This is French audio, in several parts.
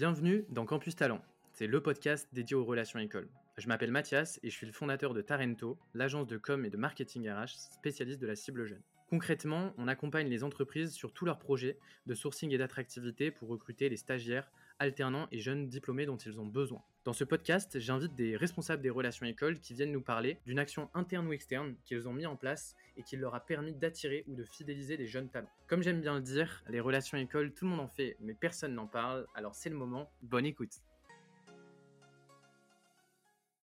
Bienvenue dans Campus Talent. C'est le podcast dédié aux relations écoles. Je m'appelle Mathias et je suis le fondateur de Tarento, l'agence de com et de marketing RH spécialiste de la cible jeune. Concrètement, on accompagne les entreprises sur tous leurs projets de sourcing et d'attractivité pour recruter les stagiaires, alternants et jeunes diplômés dont ils ont besoin. Dans ce podcast, j'invite des responsables des relations écoles qui viennent nous parler d'une action interne ou externe qu'ils ont mis en place et qui leur a permis d'attirer ou de fidéliser des jeunes talents. Comme j'aime bien le dire, les relations écoles, tout le monde en fait, mais personne n'en parle, alors c'est le moment, bonne écoute.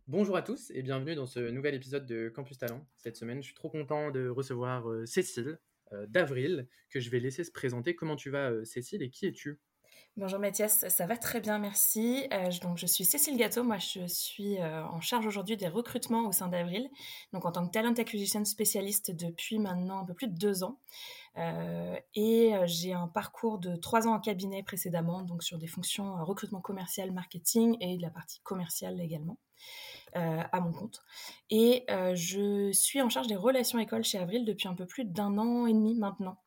Bonjour à tous et bienvenue dans ce nouvel épisode de Campus Talent. Cette semaine, je suis trop content de recevoir euh, Cécile euh, d'Avril, que je vais laisser se présenter. Comment tu vas, euh, Cécile, et qui es-tu? Bonjour Mathias, ça va très bien, merci. Euh, donc je suis Cécile Gâteau, moi je suis euh, en charge aujourd'hui des recrutements au sein d'Avril, donc en tant que talent acquisition spécialiste depuis maintenant un peu plus de deux ans. Euh, et j'ai un parcours de trois ans en cabinet précédemment, donc sur des fonctions recrutement commercial, marketing et de la partie commerciale également. à mon compte. Et je suis en charge des relations écoles chez Avril depuis un peu plus d'un an et demi maintenant.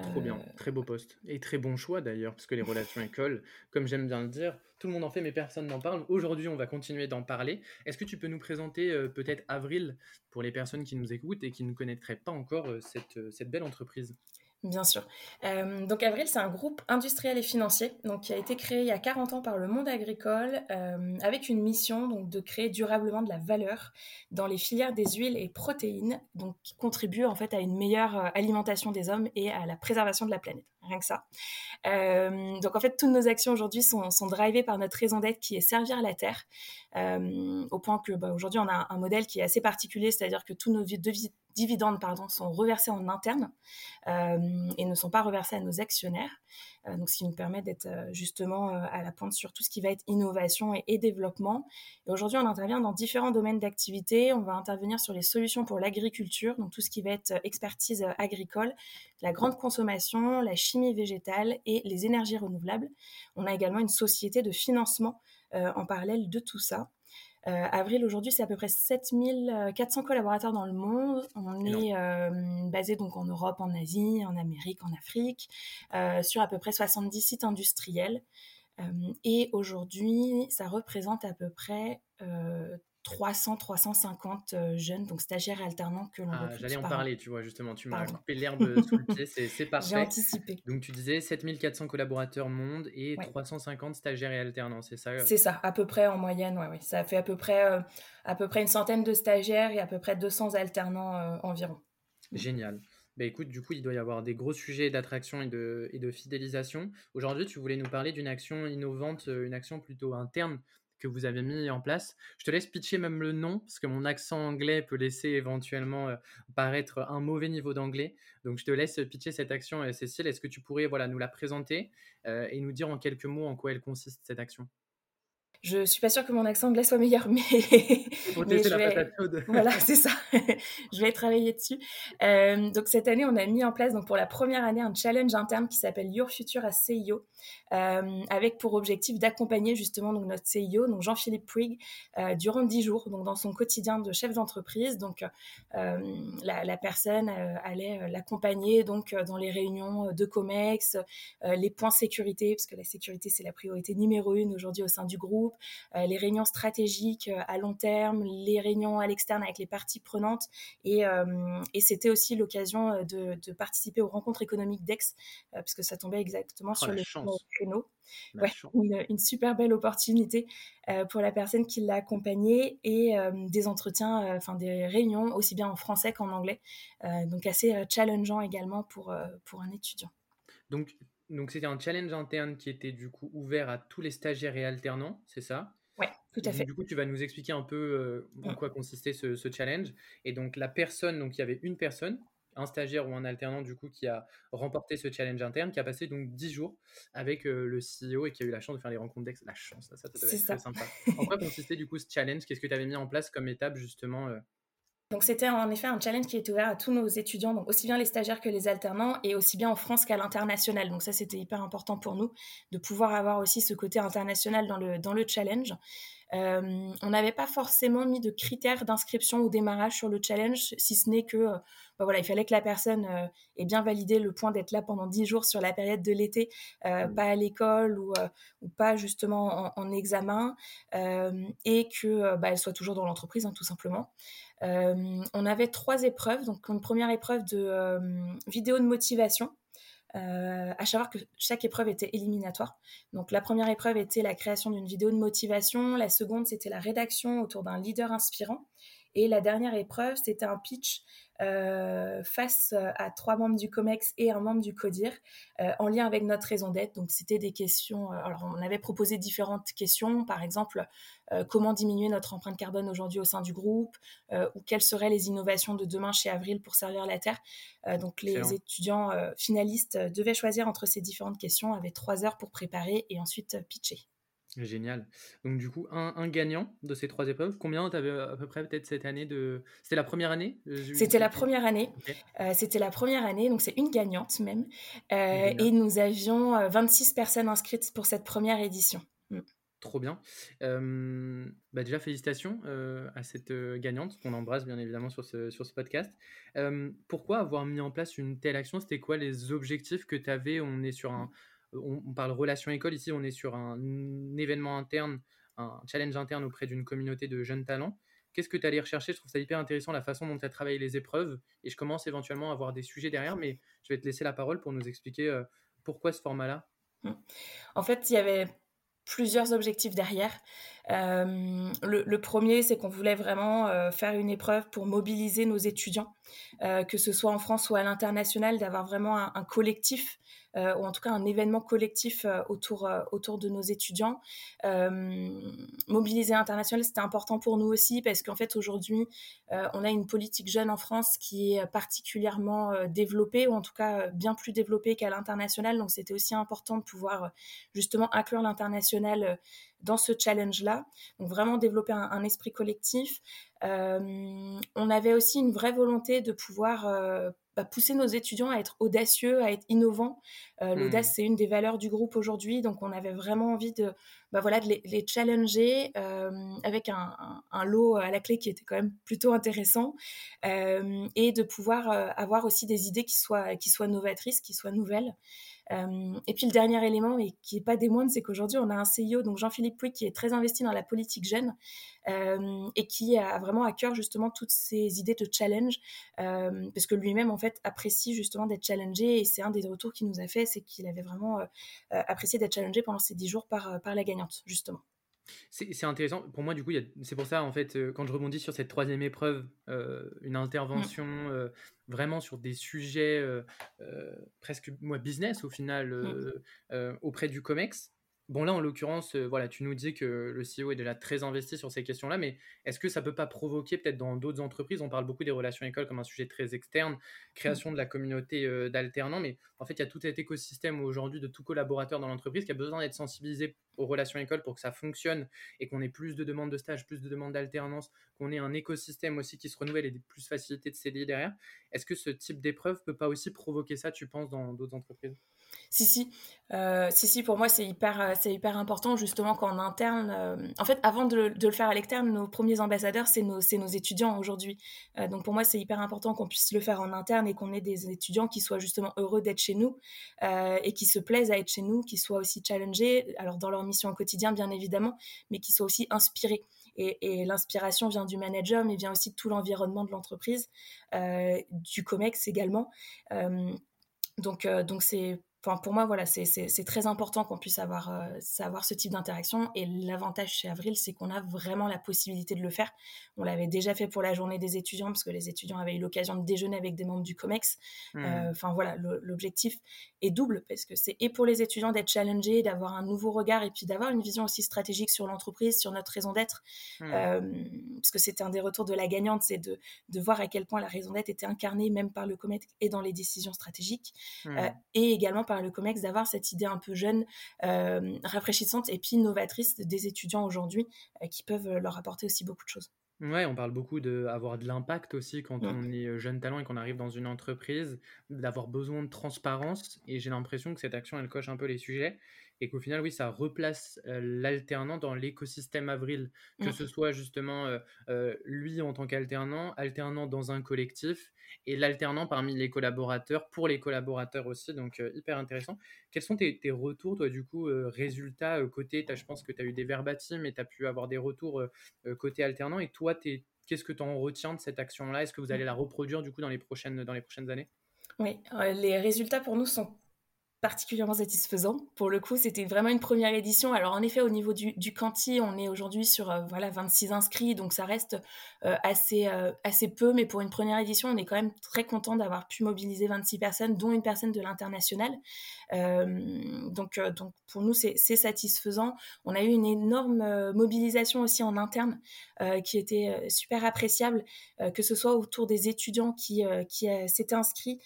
Trop bien, euh, très beau poste. Et très bon choix d'ailleurs, parce que les relations écoles, comme j'aime bien le dire, tout le monde en fait, mais personne n'en parle. Aujourd'hui, on va continuer d'en parler. Est-ce que tu peux nous présenter euh, peut-être Avril pour les personnes qui nous écoutent et qui ne connaîtraient pas encore euh, cette, cette belle entreprise? Bien sûr. Euh, donc Avril, c'est un groupe industriel et financier donc, qui a été créé il y a 40 ans par le monde agricole euh, avec une mission donc, de créer durablement de la valeur dans les filières des huiles et protéines donc, qui contribuent en fait à une meilleure euh, alimentation des hommes et à la préservation de la planète. Rien que ça. donc en fait, toutes nos actions aujourd'hui sont, drivées par notre raison d'être qui est servir la terre, au point que bah, aujourd'hui on a un modèle qui est assez particulier, c'est-à-dire que tous nos dividendes pardon, sont reversés en interne euh, et ne sont pas reversés à nos actionnaires. Euh, donc, ce qui nous permet d'être euh, justement à la pointe sur tout ce qui va être innovation et, développement. Et aujourd'hui, on intervient dans différents domaines d'activité. On va intervenir sur les solutions pour l'agriculture, donc tout ce qui va être expertise agricole, la grande consommation, la chimie végétale et les énergies renouvelables. On a également une société de financement en parallèle de tout ça. Euh, Avril, aujourd'hui, c'est à peu près 7400 collaborateurs dans le monde. On est euh, basé donc en Europe, en Asie, en Amérique, en Afrique, euh, sur à peu près 70 sites industriels. et aujourd'hui, ça représente à peu près 300, 350 euh, jeunes, donc stagiaires et alternants que l'on ah, J'allais en parler, tu vois, justement. Tu m'as coupé l'herbe sous le pied, c'est parfait. J'ai anticipé. Donc, tu disais 7400 collaborateurs monde et 350 stagiaires et alternants, c'est ça euh? C'est ça, à peu près en moyenne, ouais, ouais. Ça fait à peu, près, euh, à peu près une centaine de stagiaires et à peu près 200 alternants environ. Génial. Bah écoute, du coup, il doit y avoir des gros sujets d'attraction et de, et de fidélisation. Aujourd'hui, tu voulais nous parler d'une action innovante, une action plutôt interne que vous avez mis en place. Je te laisse pitcher même le nom, parce que mon accent anglais peut laisser éventuellement euh, paraître un mauvais niveau d'anglais. Donc je te laisse pitcher cette action, euh, Cécile. Est-ce que tu pourrais voilà, nous la présenter euh, et nous dire en quelques mots en quoi elle consiste, cette action? Je suis pas sûre que mon accent anglais soit meilleur, mais, mais je vais... voilà, c'est ça. je vais travailler dessus. Euh, donc cette année, on a mis en place donc pour la première année un challenge interne qui s'appelle Your Future as CIO, euh, avec pour objectif d'accompagner justement donc notre CIO, donc Jean-Philippe Puig, euh, durant dix jours, donc dans son quotidien de chef d'entreprise. Donc la, la, personne allait l'accompagner donc dans les réunions de Comex, les points sécurité, parce que la sécurité c'est la priorité numéro une aujourd'hui au sein du groupe euh, les réunions stratégiques euh, à long terme, les réunions à l'externe avec les parties prenantes. Et, euh, c'était aussi l'occasion de, participer aux rencontres économiques d'Aix, parce que ça tombait exactement oh, sur le créneau. une, super belle opportunité pour la personne qui l'a accompagné et des entretiens, enfin des réunions aussi bien en français qu'en anglais. donc assez challengeant également pour, pour un étudiant. Donc donc c'était un challenge interne qui était du coup ouvert à tous les stagiaires et alternants, c'est ça? Oui, tout à fait. Du coup, tu vas nous expliquer un peu euh, en mm. quoi consistait ce, challenge. Et donc la personne, donc il y avait une personne, un stagiaire ou un alternant du coup qui a remporté ce challenge interne, qui a passé donc 10 jours avec euh, le CEO et qui a eu la chance de faire les rencontres d'ex. La chance, ça, ça, ça être sympa. en quoi consistait du coup ce challenge? Qu'est-ce que tu avais mis en place comme étape justement euh, donc c'était en effet un challenge qui était ouvert à tous nos étudiants, donc aussi bien les stagiaires que les alternants, et aussi bien en France qu'à l'international. Donc ça c'était hyper important pour nous de pouvoir avoir aussi ce côté international dans le, challenge. Euh, on n'avait pas forcément mis de critères d'inscription au démarrage sur le challenge, si ce n'est que euh, voilà, il fallait que la personne ait bien validé le point d'être là pendant 10 jours sur la période de l'été, mmh. pas à l'école ou, ou, pas justement en, examen, et que bah, elle soit toujours dans l'entreprise, hein, tout simplement. on avait trois épreuves, donc une première épreuve de vidéo de motivation. à savoir que chaque épreuve était éliminatoire. Donc la première épreuve était la création d'une vidéo de motivation, la seconde c'était la rédaction autour d'un leader inspirant, et la dernière épreuve, c'était un pitch euh, face à trois membres du COMEX et un membre du CODIR euh, en lien avec notre raison d'être. Donc, c'était des questions. Euh, alors, on avait proposé différentes questions, par exemple, comment diminuer notre empreinte carbone aujourd'hui au sein du groupe, ou quelles seraient les innovations de demain chez Avril pour servir la Terre. donc, les étudiants finalistes devaient choisir entre ces différentes questions, avaient trois heures pour préparer et ensuite pitcher. Génial. Donc du coup, un, gagnant de ces trois épreuves. Combien tu avais à peu près peut-être cette année de... C'était la première année C'était la première année. Euh, c'était la première année, donc c'est une gagnante même. Euh, et nous avions 26 euh, personnes inscrites pour cette première édition. Mm. Trop bien. bah déjà, félicitations à cette gagnante qu'on embrasse bien évidemment sur ce, sur ce podcast. pourquoi avoir mis en place une telle action? C'était quoi les objectifs que tu avais On est sur un on, parle relation école, ici on est sur un, événement interne, un challenge interne auprès d'une communauté de jeunes talents. Qu'est-ce que tu allais rechercher? Je trouve ça hyper intéressant la façon dont tu as travaillé les épreuves et je commence éventuellement à avoir des sujets derrière, mais je vais te laisser la parole pour nous expliquer euh, pourquoi ce format-là. Mmh. En fait, il y avait plusieurs objectifs derrière. Euh, le, premier, c'est qu'on voulait vraiment euh, faire une épreuve pour mobiliser nos étudiants, que ce soit en France ou à l'international, d'avoir vraiment un collectif euh, ou en tout cas un événement collectif euh, autour, euh, autour de nos étudiants. mobiliser international, c'était important pour nous aussi parce qu'en fait aujourd'hui, on a une politique jeune en France qui est particulièrement développée ou en tout cas bien plus développée qu'à l'international. Donc c'était aussi important de pouvoir justement inclure l'international dans ce challenge-là. Donc vraiment développer un, esprit collectif. on avait aussi une vraie volonté de pouvoir bah, pousser nos étudiants à être audacieux, à être innovants. Euh, l'audace, mmh. c'est une des valeurs du groupe aujourd'hui, donc on avait vraiment envie de, bah, voilà, de les, challenger euh, avec un, lot à la clé qui était quand même plutôt intéressant euh, et de pouvoir avoir aussi des idées qui soient, qui soient novatrices, qui soient nouvelles. Euh, et puis le dernier élément, et qui n'est pas des moindres, c'est qu'aujourd'hui, on a un CEO, donc Jean-Philippe Pouy, qui est très investi dans la politique jeune euh, et qui a vraiment à cœur justement toutes ces idées de challenge, euh, parce que lui-même, en fait, apprécie justement d'être challengé. Et c'est un des retours qu'il nous a fait, c'est qu'il avait vraiment apprécié d'être challengé pendant ces dix jours par, par la gagnante, justement. C'est intéressant. Pour moi, du coup, c'est pour ça, en fait, euh, quand je rebondis sur cette troisième épreuve, euh, une intervention mmh. euh, vraiment sur des sujets presque moi, business au final mmh. auprès du COMEX. Bon, là, en l'occurrence, voilà, tu nous dis que le CEO est déjà très investi sur ces questions-là, mais est-ce que ça peut pas provoquer, peut-être dans d'autres entreprises, on parle beaucoup des relations écoles comme un sujet très externe, création de la communauté d'alternants, mais en fait, il y a tout cet écosystème aujourd'hui de tout collaborateur dans l'entreprise qui a besoin d'être sensibilisé aux relations écoles pour que ça fonctionne et qu'on ait plus de demandes de stage, plus de demandes d'alternance, qu'on ait un écosystème aussi qui se renouvelle et plus facilité de CDI derrière. Est-ce que ce type d'épreuve peut pas aussi provoquer ça, tu penses, dans d'autres entreprises? Si, si. Euh, si, si, pour moi, c'est hyper, euh, c'est hyper important, justement, qu'en interne. Euh, en fait, avant de, le faire à l'externe, nos premiers ambassadeurs, c'est nos, nos étudiants aujourd'hui. donc, pour moi, c'est hyper important qu'on puisse le faire en interne et qu'on ait des étudiants qui soient justement heureux d'être chez nous et qui se plaisent à être chez nous, qui soient aussi challengés, alors dans leur mission au quotidien, bien évidemment, mais qui soient aussi inspirés. Et, et l'inspiration vient du manager, mais vient aussi de tout l'environnement de l'entreprise, du COMEX également. donc, donc c'est pour moi, voilà, c'est très important qu'on puisse avoir, euh, savoir ce type d'interaction. Et l'avantage chez Avril, c'est qu'on a vraiment la possibilité de le faire. On l'avait déjà fait pour la journée des étudiants, parce que les étudiants avaient eu l'occasion de déjeuner avec des membres du COMEX. Mmh. Euh, enfin, voilà, l'objectif est double, parce que c'est et pour les étudiants d'être challengés, d'avoir un nouveau regard, et puis d'avoir une vision aussi stratégique sur l'entreprise, sur notre raison d'être. Mmh. Euh, parce que c'était un des retours de la gagnante, c'est de, de, voir à quel point la raison d'être était incarnée même par le COMEX et dans les décisions stratégiques. Mmh. et également par le COMEX d'avoir cette idée un peu jeune, euh, rafraîchissante et puis novatrice des étudiants aujourd'hui euh, qui peuvent leur apporter aussi beaucoup de choses. Ouais, on parle beaucoup d'avoir de l'impact aussi quand on est jeune talent et qu'on arrive dans une entreprise, d'avoir besoin de transparence. Et j'ai l'impression que cette action, elle coche un peu les sujets et qu'au final, oui, ça replace l'alternant dans l'écosystème Avril, que mmh. ce soit justement lui en tant qu'alternant, alternant dans un collectif et l'alternant parmi les collaborateurs, pour les collaborateurs aussi, donc hyper intéressant. Quels sont tes, retours, toi, du coup, résultats côté, je pense que tu as eu des verbatims et tu as pu avoir des retours côté alternant, et toi, qu'est-ce que tu en retiens de cette action-là? Est-ce que vous allez la reproduire, du coup, dans les prochaines, dans les prochaines années? Oui, les résultats pour nous sont particulièrement satisfaisant. Pour le coup, c'était vraiment une première édition. Alors en effet, au niveau du, du quanti, on est aujourd'hui sur euh, voilà 26 inscrits, donc ça reste euh, assez euh, assez peu, mais pour une première édition, on est quand même très content d'avoir pu mobiliser 26 personnes, dont une personne de l'international. donc donc pour nous, c'est satisfaisant. On a eu une énorme mobilisation aussi en interne qui était super appréciable, que ce soit autour des étudiants qui qui s'étaient inscrits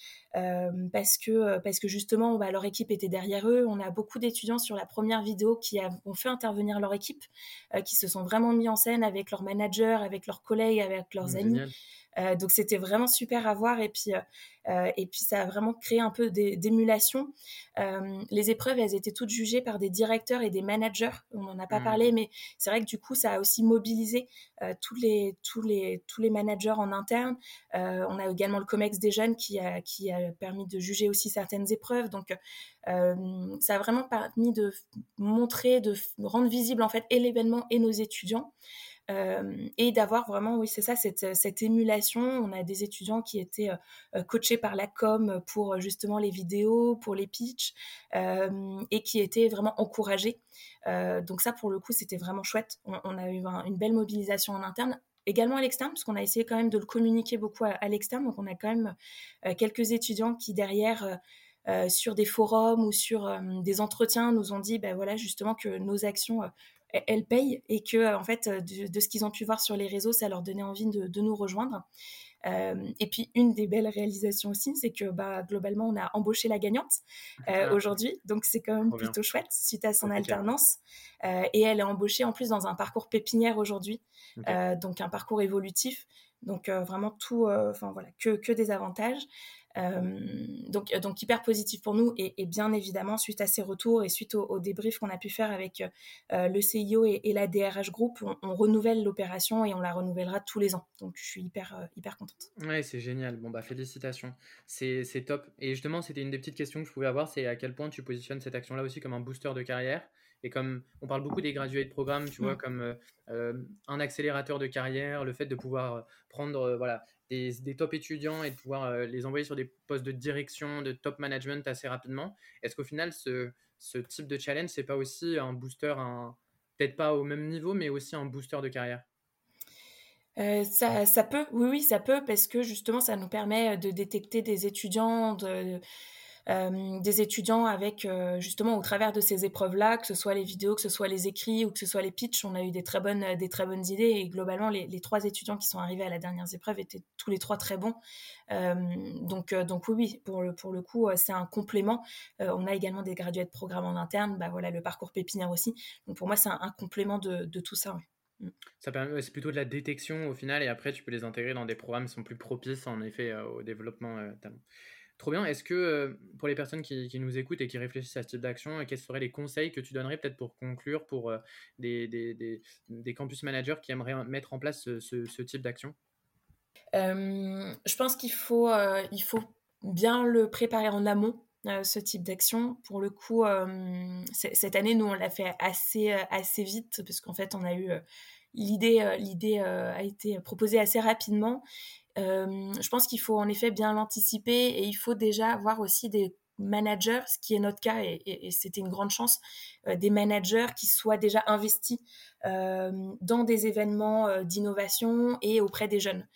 parce que euh, parce que justement bah, leur équipe était derrière eux. On a beaucoup d'étudiants sur la première vidéo qui ont fait intervenir leur équipe, euh, qui se sont vraiment mis en scène avec leurs managers, avec leurs collègues, avec leurs amis. Euh, donc c'était vraiment super à voir et puis euh, euh, et puis ça a vraiment créé un peu d'émulation. les épreuves elles étaient toutes jugées par des directeurs et des managers. On n'en a pas mmh. parlé mais c'est vrai que du coup ça a aussi mobilisé tous les tous les tous les managers en interne. on a également le Comex des jeunes qui a qui a permis de juger aussi certaines épreuves. Donc ça a vraiment permis de montrer, de rendre visible en fait et l'événement et nos étudiants. Euh, et d'avoir vraiment, oui, c'est ça, cette, cette, émulation. On a des étudiants qui étaient euh, coachés par la com pour justement les vidéos, pour les pitchs, euh, et qui étaient vraiment encouragés. donc ça, pour le coup, c'était vraiment chouette. On, a eu une belle mobilisation en interne également à l'externe, parce qu'on a essayé quand même de le communiquer beaucoup à l'externe. Donc, on a quand même quelques étudiants qui, derrière, sur des forums ou sur des entretiens, nous ont dit, ben voilà, justement, que nos actions elles payent et que en fait de, ce qu'ils ont pu voir sur les réseaux, ça leur donnait envie de, nous rejoindre. Euh, et puis une des belles réalisations aussi, c'est que bah, globalement on a embauché la gagnante euh, ah. aujourd'hui, donc c'est quand même plutôt chouette suite à son alternance. Euh, et elle est embauchée en plus dans un parcours pépinière aujourd'hui, donc un parcours évolutif. Donc vraiment tout, enfin voilà, que, que des avantages. Euh, donc, euh, donc hyper positif pour nous et, bien évidemment suite à ces retours et suite au, débrief qu'on a pu faire avec euh, le CIO et, la DRH Group, on, renouvelle l'opération et on la renouvellera tous les ans. Donc je suis hyper hyper contente. Ouais, c'est génial. Bon bah félicitations, c'est top. Et justement, c'était une des petites questions que je pouvais avoir, c'est à quel point tu positionnes cette action-là aussi comme un booster de carrière? Et comme on parle beaucoup des graduates programmes, tu vois, mm. comme un accélérateur de carrière, le fait de pouvoir prendre voilà, des, top étudiants et de pouvoir euh, les envoyer sur des postes de direction, de top management assez rapidement. Est-ce qu'au final, ce, ce, type de challenge, c'est pas aussi un booster, un, peut-être pas au même niveau, mais aussi un booster de carrière? Euh, ça, ça, peut, oui, oui, ça peut, parce que justement, ça nous permet de détecter des étudiants, de, euh, des étudiants avec euh, justement au travers de ces épreuves-là, que ce soit les vidéos, que ce soit les écrits ou que ce soit les pitchs, on a eu des très bonnes, des très bonnes idées et globalement les, trois étudiants qui sont arrivés à la dernière épreuve étaient tous les trois très bons. Euh, donc, donc oui, oui, pour le, pour le coup, c'est un complément. on a également des gradués de programme en interne, bah voilà, le parcours pépinière aussi. Donc pour moi, c'est un, complément de, de, tout ça. Mm. Ça permet, c'est plutôt de la détection au final, et après tu peux les intégrer dans des programmes qui sont plus propices en effet au développement talent. Trop bien. Est-ce que euh, pour les personnes qui, nous écoutent et qui réfléchissent à ce type d'action, euh, quels seraient les conseils que tu donnerais peut-être pour conclure pour euh, des, campus managers qui aimeraient mettre en place ce, type d'action? Je pense qu'il faut, bien le préparer en amont. ce type d'action. Pour le coup, cette année, nous, on l'a fait assez, assez vite, parce qu'en fait, on a eu l'idée, l'idée a été proposée assez rapidement. Euh, je pense qu'il faut en effet bien l'anticiper et il faut déjà avoir aussi des managers, ce qui est notre cas et, c'était une grande chance, euh, des managers qui soient déjà investis euh, dans des événements d'innovation et auprès des jeunes.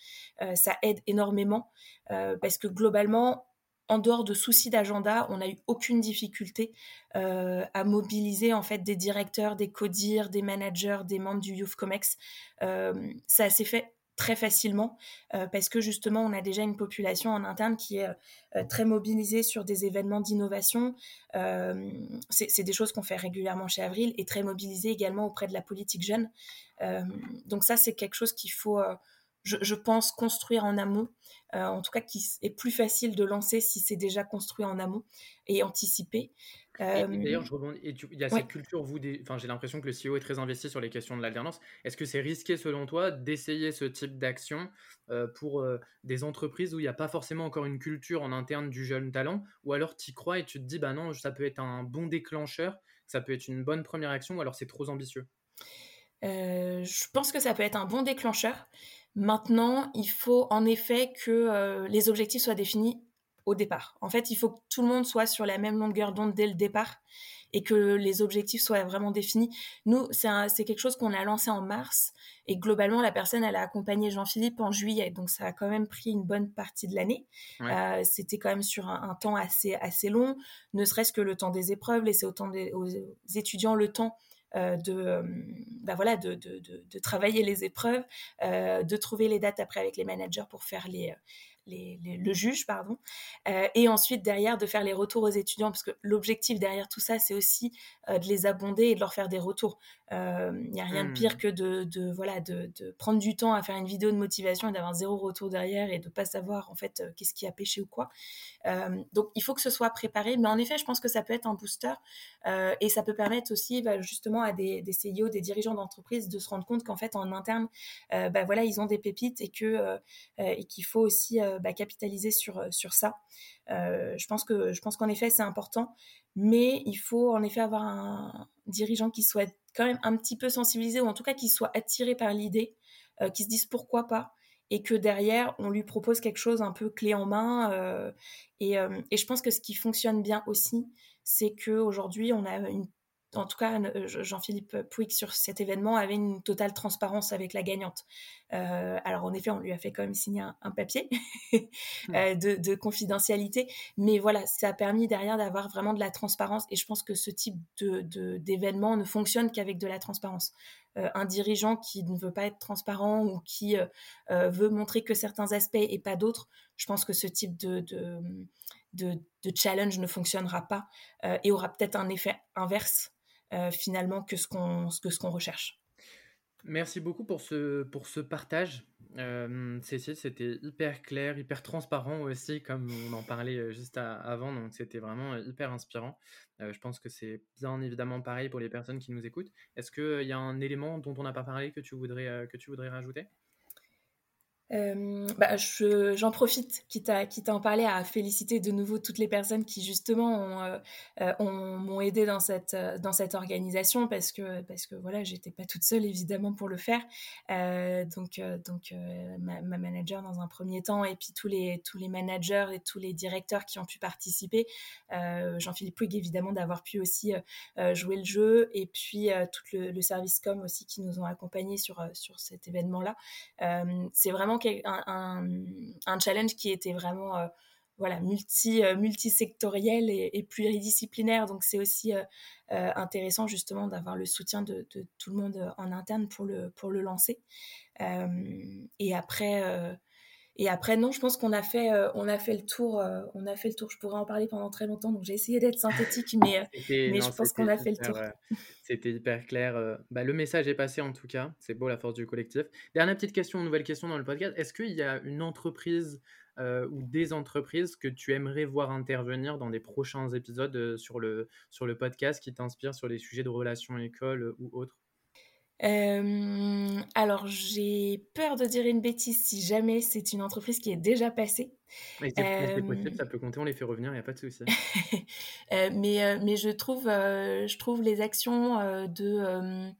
ça aide énormément parce que globalement, en dehors de soucis d'agenda, on n'a eu aucune difficulté à mobiliser en fait des directeurs, des codires, des managers, des membres du Youth Comex. ça s'est fait très facilement parce que justement on a déjà une population en interne qui est très mobilisée sur des événements d'innovation. c'est des choses qu'on fait régulièrement chez Avril et très mobilisée également auprès de la politique jeune. donc ça c'est quelque chose qu'il faut je, pense, construire en amont, euh, en tout cas qui est plus facile de lancer si c'est déjà construit en amont et anticipé. D'ailleurs, je rebondis. il y a cette culture, vous, j'ai l'impression que le CEO est très investi sur les questions de l'alternance. Est-ce que c'est risqué, selon toi, d'essayer ce type d'action euh, pour des entreprises où il n'y a pas forcément encore une culture en interne du jeune talent? Ou alors tu y crois et tu te dis, bah non, ça peut être un bon déclencheur, ça peut être une bonne première action, ou alors c'est trop ambitieux? Je pense que ça peut être un bon déclencheur. Maintenant, il faut en effet que les objectifs soient définis au départ. En fait, il faut que tout le monde soit sur la même longueur d'onde dès le départ et que les objectifs soient vraiment définis. Nous, c'est quelque chose qu'on a lancé en mars et globalement, la personne, elle a accompagné Jean-Philippe en juillet, donc ça a quand même pris une bonne partie de l'année. Euh, c'était quand même sur un, temps assez, assez long, ne serait-ce que le temps des épreuves, laisser autant des, aux étudiants le temps euh, de, euh, bah voilà, de, de, de, travailler les épreuves, euh, de trouver les dates après avec les managers pour faire les, le juge, pardon, euh, et ensuite derrière de faire les retours aux étudiants, parce que l'objectif derrière tout ça, c'est aussi euh, de les abonder et de leur faire des retours. Il euh, n'y a rien de pire mmh. que de, voilà, de, prendre du temps à faire une vidéo de motivation et d'avoir zéro retour derrière et de pas savoir en fait qu'est-ce qui a pêché ou quoi. donc il faut que ce soit préparé, mais en effet, je pense que ça peut être un booster et ça peut permettre aussi bah, justement à des, des CEO, des dirigeants d'entreprise de se rendre compte qu'en fait en interne, bah, voilà, ils ont des pépites et que et qu'il faut aussi bah, capitaliser sur, euh, sur ça. Euh, je pense que je pense qu'en effet c'est important, mais il faut en effet avoir un dirigeant qui soit quand même un petit peu sensibilisé ou en tout cas qui soit attiré par l'idée, euh, qui se dise pourquoi pas et que derrière on lui propose quelque chose un peu clé en main. et, et, je pense que ce qui fonctionne bien aussi, c'est qu'aujourd'hui on a une en tout cas, euh, Jean-Philippe Pouic sur cet événement avait une totale transparence avec la gagnante. Euh, alors en effet, on lui a fait quand même signer un, papier euh, de, confidentialité, mais voilà, ça a permis derrière d'avoir vraiment de la transparence. Et je pense que ce type de, d'événement ne fonctionne qu'avec de la transparence. un dirigeant qui ne veut pas être transparent ou qui veut montrer que certains aspects et pas d'autres, je pense que ce type de, de, challenge ne fonctionnera pas et aura peut-être un effet inverse finalement que ce qu'on que ce qu'on recherche. Merci beaucoup pour ce, pour ce partage. Euh, Cécile, c'était hyper clair, hyper transparent aussi, comme on en parlait euh, juste avant, donc c'était vraiment hyper inspirant. je pense que c'est bien évidemment pareil pour les personnes qui nous écoutent. Est-ce qu'il y a un élément dont on n'a pas parlé que tu voudrais, que tu voudrais rajouter? Euh, bah, j'en profite, quitte à, quitte à en parler, à féliciter de nouveau toutes les personnes qui justement euh, euh, m'ont aidé dans cette, dans cette organisation parce que, parce que voilà, j'étais pas toute seule évidemment pour le faire. donc donc ma, ma, manager dans un premier temps et puis tous les, tous les managers et tous les directeurs qui ont pu participer. Jean-Philippe Puig évidemment d'avoir pu aussi jouer le jeu et puis tout le, le, service com aussi qui nous ont accompagnés sur, sur cet événement-là. C'est vraiment un, challenge qui était vraiment euh, voilà, multi, euh, multisectoriel et, pluridisciplinaire. Donc c'est aussi euh, intéressant justement d'avoir le soutien de, tout le monde en interne pour le, pour le lancer. et après, et après, non, je pense qu'on a fait, on a fait le tour. on a fait le tour. Je pourrais en parler pendant très longtemps, donc j'ai essayé d'être synthétique, mais, mais je pense qu'on a fait le tour. C'était hyper clair. Bah, le message est passé en tout cas. C'est beau la force du collectif. Dernière petite question, nouvelle question dans le podcast. Est-ce qu'il y a une entreprise ou des entreprises que tu aimerais voir intervenir dans des prochains épisodes sur, le, sur le podcast qui t'inspirent sur les sujets de relations école ou autres? Alors, j'ai peur de dire une bêtise si jamais c'est une entreprise qui est déjà passée. c'est possible, ça peut compter, on les fait revenir, il n'y a pas de souci. mais, mais je, trouve, je trouve les actions de,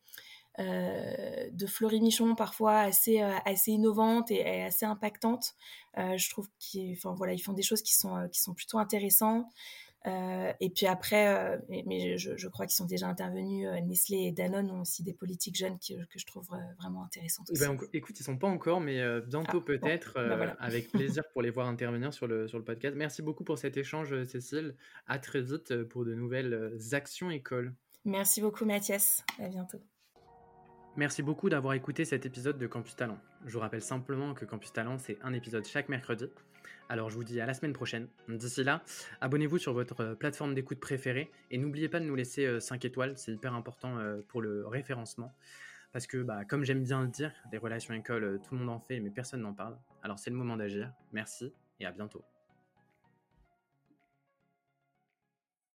de Florie Michon parfois assez, assez innovantes et, assez impactantes. je trouve qu'ils enfin, voilà, ils font des choses qui sont, qui sont plutôt intéressantes. Euh, et puis après, euh, mais, je, crois qu'ils sont déjà intervenus, euh, Nestlé et Danone ont aussi des politiques jeunes que je trouve vraiment intéressantes. Eh ben, écoute, ils sont pas encore, mais bientôt ah, peut-être, bah, avec plaisir pour les voir intervenir sur le, sur le podcast. Merci beaucoup pour cet échange, Cécile. À très vite pour de nouvelles actions écoles. Merci beaucoup, Mathias. À bientôt. Merci beaucoup d'avoir écouté cet épisode de Campus Talent. Je vous rappelle simplement que Campus Talent, c'est un épisode chaque mercredi. Alors je vous dis à la semaine prochaine. D'ici là, abonnez-vous sur votre plateforme d'écoute préférée et n'oubliez pas de nous laisser 5 étoiles, c'est hyper important pour le référencement. Parce que, bah, comme j'aime bien le dire, des relations école, tout le monde en fait, mais personne n'en parle. Alors c'est le moment d'agir. Merci et à bientôt.